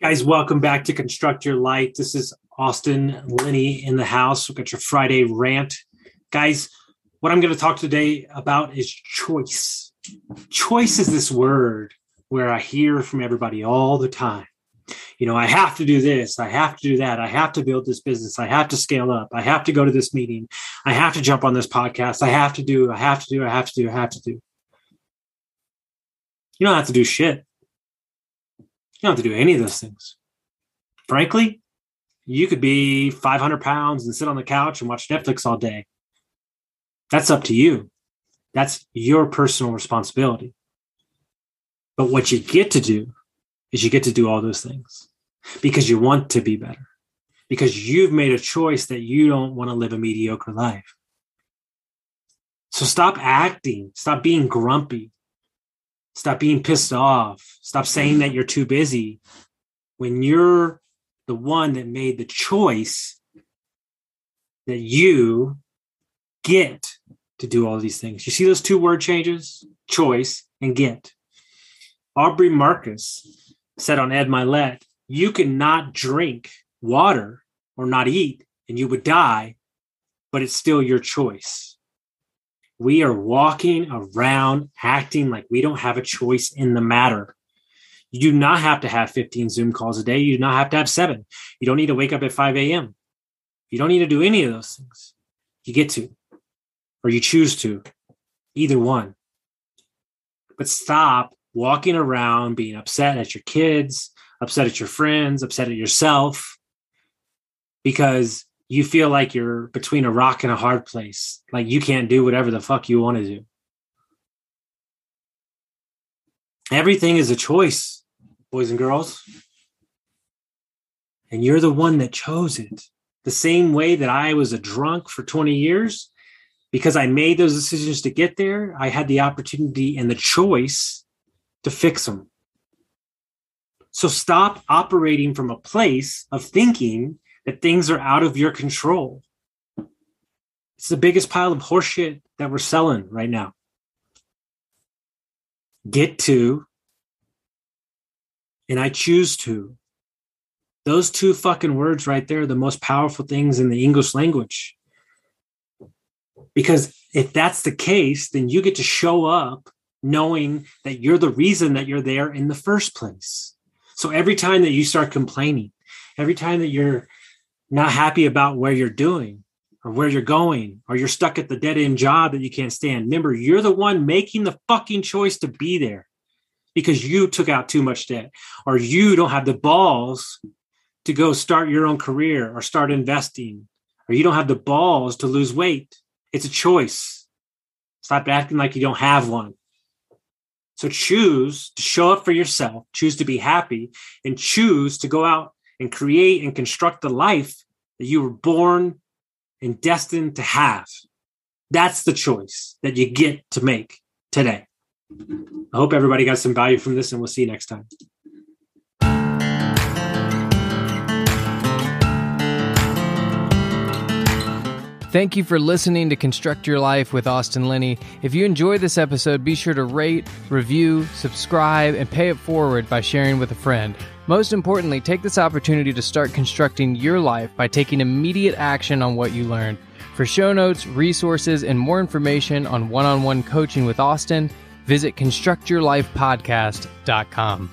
Guys, welcome back to Construct Your Life. This is Austin Linney in the house. We've got your Friday rant. Guys, what I'm going to talk today about is choice. Choice is this word where I hear from everybody all the time. You know, I have to do this. I have to do that. I have to build this business. I have to scale up. I have to go to this meeting. I have to jump on this podcast. I have to do, I have to do, I have to do, I have to do. You don't have to do shit. You don't have to do any of those things. Frankly, you could be 500 pounds and sit on the couch and watch Netflix all day. That's up to you. That's your personal responsibility. But what you get to do is you get to do all those things because you want to be better, because you've made a choice that you don't want to live a mediocre life. So stop acting, stop being grumpy, Stop being pissed off. Stop saying that you're too busy when you're the one that made the choice that you get to do all these things. You see those two word changes? Choice and get. Aubrey Marcus said on Ed Mylett, you cannot drink water or not eat and you would die, but it's still your choice we are walking around acting like we don't have a choice in the matter. You do not have to have 15 Zoom calls a day. You do not have to have seven. You don't need to wake up at 5 a.m. You don't need to do any of those things. You get to, or you choose to, either one. But stop walking around being upset at your kids, upset at your friends, upset at yourself because you feel like you're between a rock and a hard place. Like you can't do whatever the fuck you want to do. Everything is a choice, boys and girls. And you're the one that chose it. The same way that I was a drunk for 20 years, because I made those decisions to get there, I had the opportunity and the choice to fix them. So stop operating from a place of thinking that things are out of your control. It's the biggest pile of horseshit that we're selling right now. Get to, and I choose to. Those two fucking words right there are the most powerful things in the English language. Because if that's the case, then you get to show up knowing that you're the reason that you're there in the first place. So every time that you start complaining, every time that you're not happy about where you're doing or where you're going, or you're stuck at the dead end job that you can't stand. Remember, you're the one making the fucking choice to be there because you took out too much debt, or you don't have the balls to go start your own career or start investing, or you don't have the balls to lose weight. It's a choice. Stop acting like you don't have one. So choose to show up for yourself, choose to be happy, and choose to go out and create and construct the life that you were born and destined to have. That's the choice that you get to make today. I hope everybody got some value from this, and we'll see you next time. Thank you for listening to Construct Your Life with Austin Linney. If you enjoyed this episode, be sure to rate, review, subscribe, and pay it forward by sharing with a friend. Most importantly, take this opportunity to start constructing your life by taking immediate action on what you learned. For show notes, resources, and more information on one on one coaching with Austin, visit constructyourlifepodcast.com.